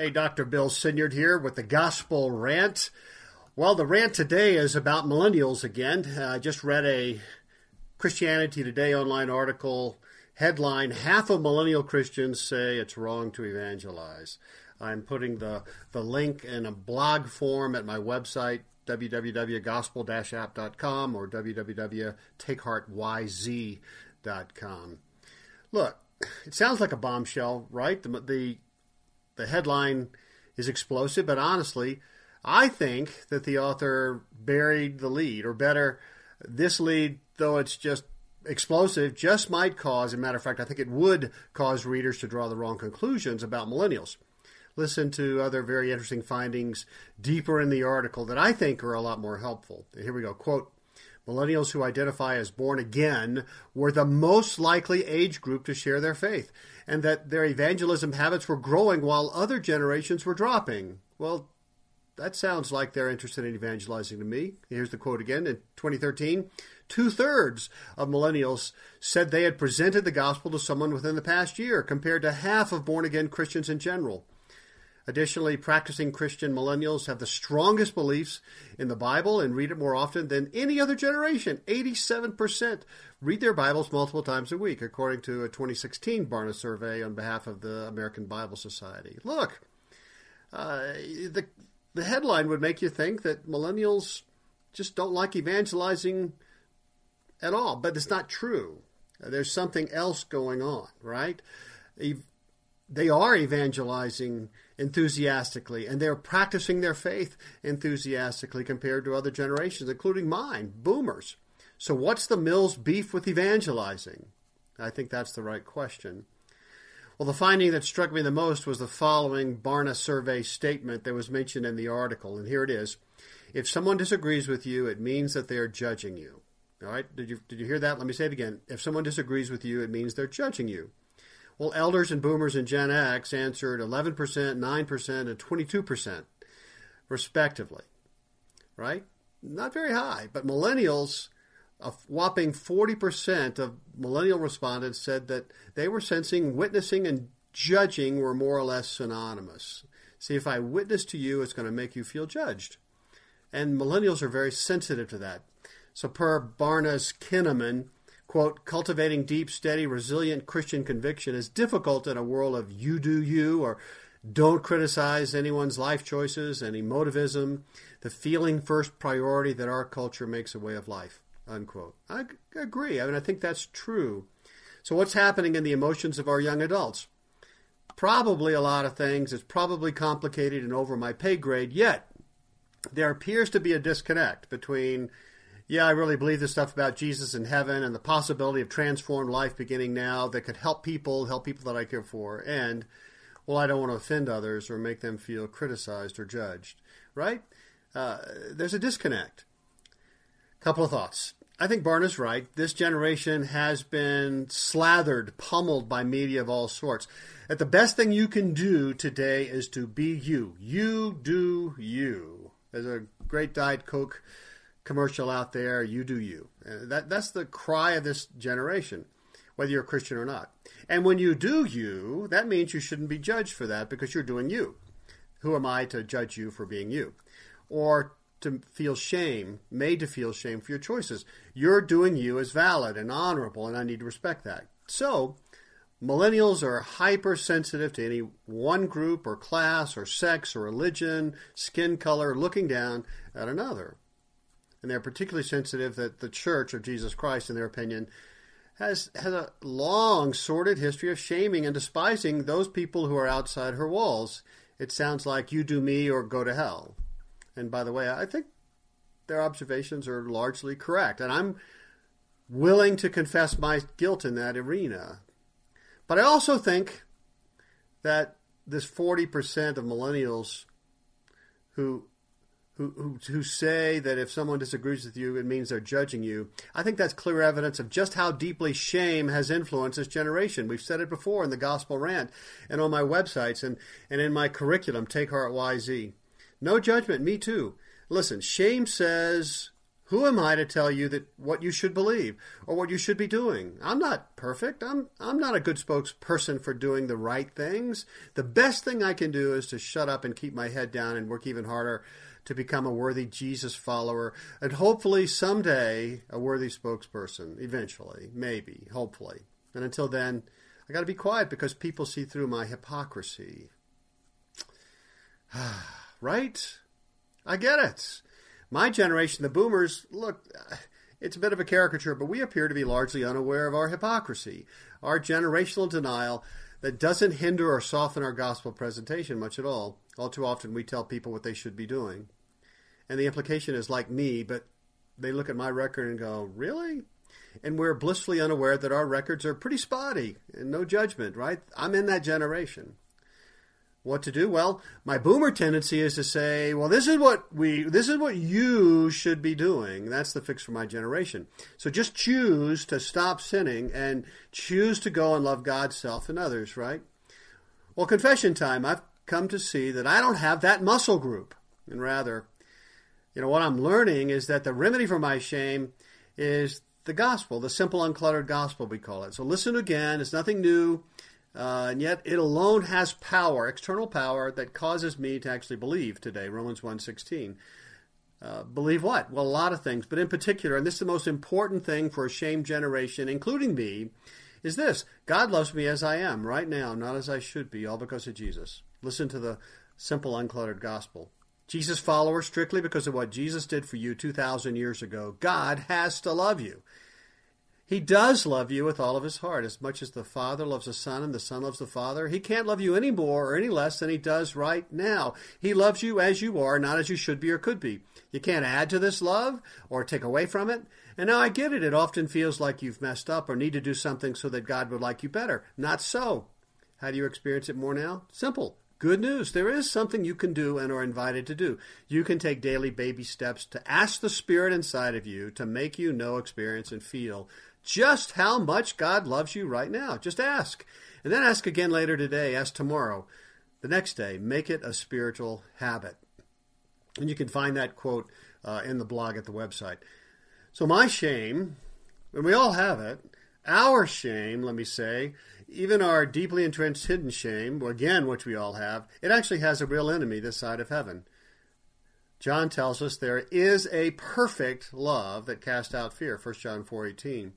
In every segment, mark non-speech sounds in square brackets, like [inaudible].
Hey, Dr. Bill Senyard here with the Gospel Rant. Well, the rant today is about millennials again. Uh, I just read a Christianity Today online article headline Half of millennial Christians say it's wrong to evangelize. I'm putting the, the link in a blog form at my website, www.gospel-app.com or www.takeheartyz.com. Look, it sounds like a bombshell, right? The, the, the headline is explosive, but honestly, I think that the author buried the lead, or better, this lead, though it's just explosive, just might cause, as a matter of fact, I think it would cause readers to draw the wrong conclusions about millennials listen to other very interesting findings deeper in the article that I think are a lot more helpful. Here we go. Quote Millennials who identify as born again were the most likely age group to share their faith, and that their evangelism habits were growing while other generations were dropping. Well, that sounds like they're interested in evangelizing to me. Here's the quote again. In 2013, two thirds of millennials said they had presented the gospel to someone within the past year, compared to half of born again Christians in general. Additionally, practicing Christian millennials have the strongest beliefs in the Bible and read it more often than any other generation. 87% read their Bibles multiple times a week, according to a 2016 Barna survey on behalf of the American Bible Society. Look, uh, the, the headline would make you think that millennials just don't like evangelizing at all, but it's not true. There's something else going on, right? They are evangelizing enthusiastically, and they're practicing their faith enthusiastically compared to other generations, including mine, boomers. So, what's the Mills beef with evangelizing? I think that's the right question. Well, the finding that struck me the most was the following Barna survey statement that was mentioned in the article, and here it is. If someone disagrees with you, it means that they are judging you. All right? Did you, did you hear that? Let me say it again. If someone disagrees with you, it means they're judging you. Well, elders and boomers and Gen X answered 11%, 9%, and 22%, respectively. Right? Not very high. But millennials, a whopping 40% of millennial respondents said that they were sensing witnessing and judging were more or less synonymous. See, if I witness to you, it's going to make you feel judged. And millennials are very sensitive to that. So, per Barna's Kinnaman, quote, cultivating deep, steady, resilient Christian conviction is difficult in a world of you do you or don't criticize anyone's life choices and emotivism, the feeling first priority that our culture makes a way of life, unquote. I agree. I mean, I think that's true. So, what's happening in the emotions of our young adults? Probably a lot of things. It's probably complicated and over my pay grade, yet there appears to be a disconnect between yeah, I really believe this stuff about Jesus and heaven and the possibility of transformed life beginning now that could help people, help people that I care for, and, well, I don't want to offend others or make them feel criticized or judged, right? Uh, there's a disconnect. Couple of thoughts. I think Barna's right. This generation has been slathered, pummeled by media of all sorts. That the best thing you can do today is to be you. You do you. There's a great Diet Coke commercial out there. You do you. Uh, that that's the cry of this generation, whether you're a Christian or not. And when you do you, that means you shouldn't be judged for that because you're doing you. Who am I to judge you for being you? Or to feel shame, made to feel shame for your choices. You're doing you is valid and honorable, and I need to respect that. So, millennials are hypersensitive to any one group or class or sex or religion, skin color, looking down at another and they're particularly sensitive that the Church of Jesus Christ, in their opinion, has has a long, sordid history of shaming and despising those people who are outside her walls. It sounds like you do me or go to hell. And by the way, I think their observations are largely correct, and I'm willing to confess my guilt in that arena. But I also think that this 40% of millennials who who, who, say that if someone disagrees with you, it means they're judging you. I think that's clear evidence of just how deeply shame has influenced this generation. We've said it before in the Gospel Rant and on my websites and, and in my curriculum, Take Heart YZ. No judgment, me too. Listen, shame says, Who am I to tell you that what you should believe or what you should be doing? I'm not perfect. I'm I'm not a good spokesperson for doing the right things. The best thing I can do is to shut up and keep my head down and work even harder to become a worthy Jesus follower and hopefully someday a worthy spokesperson eventually, maybe, hopefully. And until then, I got to be quiet because people see through my hypocrisy. [sighs] right? I get it. My generation, the boomers, look, it's a bit of a caricature, but we appear to be largely unaware of our hypocrisy, our generational denial that doesn't hinder or soften our gospel presentation much at all. All too often, we tell people what they should be doing. And the implication is like me, but they look at my record and go, Really? And we're blissfully unaware that our records are pretty spotty and no judgment, right? I'm in that generation what to do? Well, my boomer tendency is to say, well, this is what we, this is what you should be doing. That's the fix for my generation. So just choose to stop sinning and choose to go and love God, self and others, right? Well, confession time. I've come to see that I don't have that muscle group. And rather, you know, what I'm learning is that the remedy for my shame is the gospel, the simple, uncluttered gospel, we call it. So listen again. It's nothing new. Uh, and yet it alone has power, external power, that causes me to actually believe today, Romans 1.16. Uh, believe what? Well, a lot of things, but in particular, and this is the most important thing for a shamed generation, including me, is this. God loves me as I am, right now, not as I should be, all because of Jesus. Listen to the simple, uncluttered gospel. Jesus followers, strictly because of what Jesus did for you 2,000 years ago, God has to love you. He does love you with all of his heart, as much as the Father loves the Son and the Son loves the Father. He can't love you any more or any less than he does right now. He loves you as you are, not as you should be or could be. You can't add to this love or take away from it. And now I get it. It often feels like you've messed up or need to do something so that God would like you better. Not so. How do you experience it more now? Simple. Good news. There is something you can do and are invited to do. You can take daily baby steps to ask the Spirit inside of you to make you know, experience, and feel just how much God loves you right now. Just ask. And then ask again later today, ask tomorrow, the next day. Make it a spiritual habit. And you can find that quote uh, in the blog at the website. So, my shame, and we all have it, our shame, let me say, even our deeply entrenched hidden shame, again, which we all have, it actually has a real enemy this side of heaven. John tells us there is a perfect love that casts out fear, 1 John 4.18.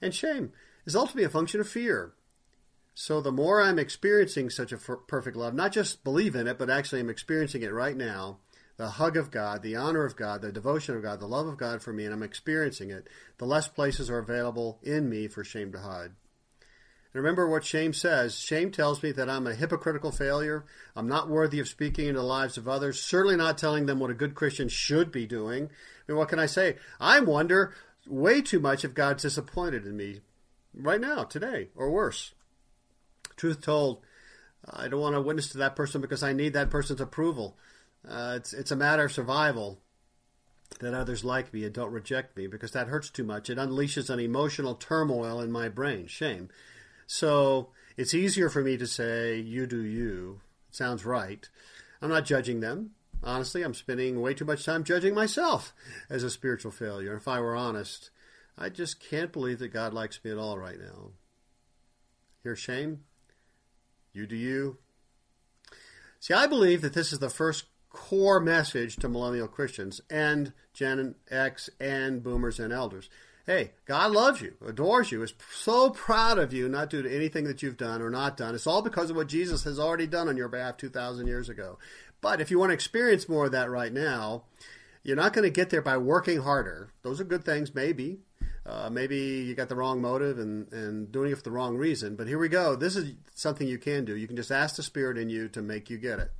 And shame is ultimately a function of fear. So the more I'm experiencing such a perfect love, not just believe in it, but actually I'm experiencing it right now, the hug of God, the honor of God, the devotion of God, the love of God for me, and I'm experiencing it, the less places are available in me for shame to hide. And remember what shame says. Shame tells me that I'm a hypocritical failure. I'm not worthy of speaking into the lives of others, certainly not telling them what a good Christian should be doing. I mean, what can I say? I wonder way too much if God's disappointed in me right now, today, or worse. Truth told, I don't want to witness to that person because I need that person's approval. Uh, it's it's a matter of survival that others like me and don't reject me because that hurts too much. It unleashes an emotional turmoil in my brain, shame. So it's easier for me to say, "You do you." It sounds right. I'm not judging them. Honestly, I'm spending way too much time judging myself as a spiritual failure. If I were honest, I just can't believe that God likes me at all right now. Here's shame. You do you. See, I believe that this is the first core message to millennial Christians and Gen X and boomers and elders. Hey, God loves you, adores you, is so proud of you, not due to anything that you've done or not done. It's all because of what Jesus has already done on your behalf 2,000 years ago. But if you want to experience more of that right now, you're not going to get there by working harder. Those are good things, maybe. Uh, maybe you got the wrong motive and, and doing it for the wrong reason. But here we go. This is something you can do. You can just ask the Spirit in you to make you get it.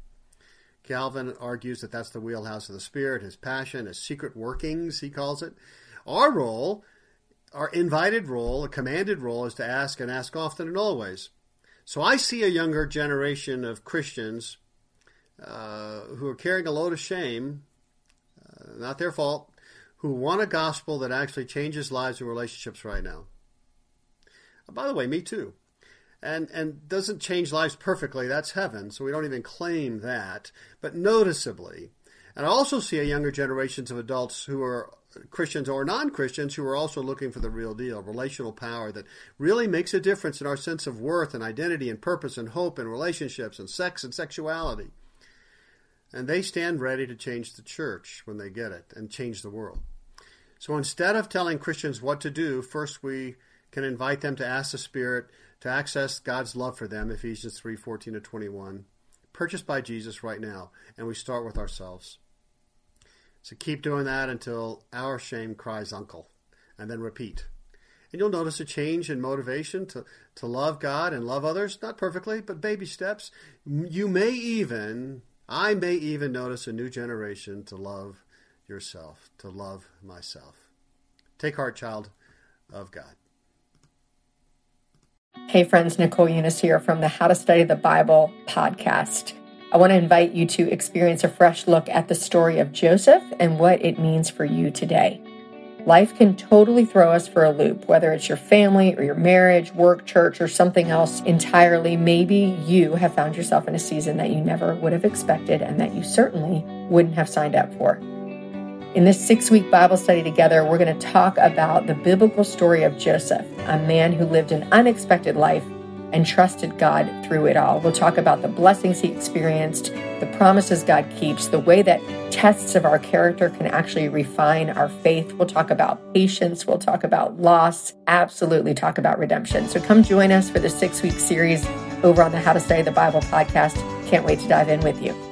Calvin argues that that's the wheelhouse of the Spirit, his passion, his secret workings, he calls it. Our role, our invited role, a commanded role, is to ask and ask often and always. So I see a younger generation of Christians uh, who are carrying a load of shame, uh, not their fault, who want a gospel that actually changes lives and relationships right now. Uh, by the way, me too. And, and doesn't change lives perfectly, that's heaven, so we don't even claim that, but noticeably. And I also see a younger generations of adults who are Christians or non Christians who are also looking for the real deal, relational power that really makes a difference in our sense of worth and identity and purpose and hope and relationships and sex and sexuality. And they stand ready to change the church when they get it and change the world. So instead of telling Christians what to do, first we can invite them to ask the Spirit to access God's love for them, Ephesians 3 14 to 21, purchased by Jesus right now. And we start with ourselves. So keep doing that until our shame cries uncle, and then repeat. And you'll notice a change in motivation to, to love God and love others, not perfectly, but baby steps. You may even, I may even notice a new generation to love yourself, to love myself. Take heart, child of God. Hey, friends, Nicole Unice here from the How to Study the Bible podcast. I want to invite you to experience a fresh look at the story of Joseph and what it means for you today. Life can totally throw us for a loop, whether it's your family or your marriage, work, church, or something else entirely. Maybe you have found yourself in a season that you never would have expected and that you certainly wouldn't have signed up for. In this six week Bible study together, we're going to talk about the biblical story of Joseph, a man who lived an unexpected life and trusted God through it all. We'll talk about the blessings he experienced, the promises God keeps, the way that tests of our character can actually refine our faith. We'll talk about patience. We'll talk about loss. Absolutely talk about redemption. So come join us for the six week series over on the How to Study the Bible podcast. Can't wait to dive in with you.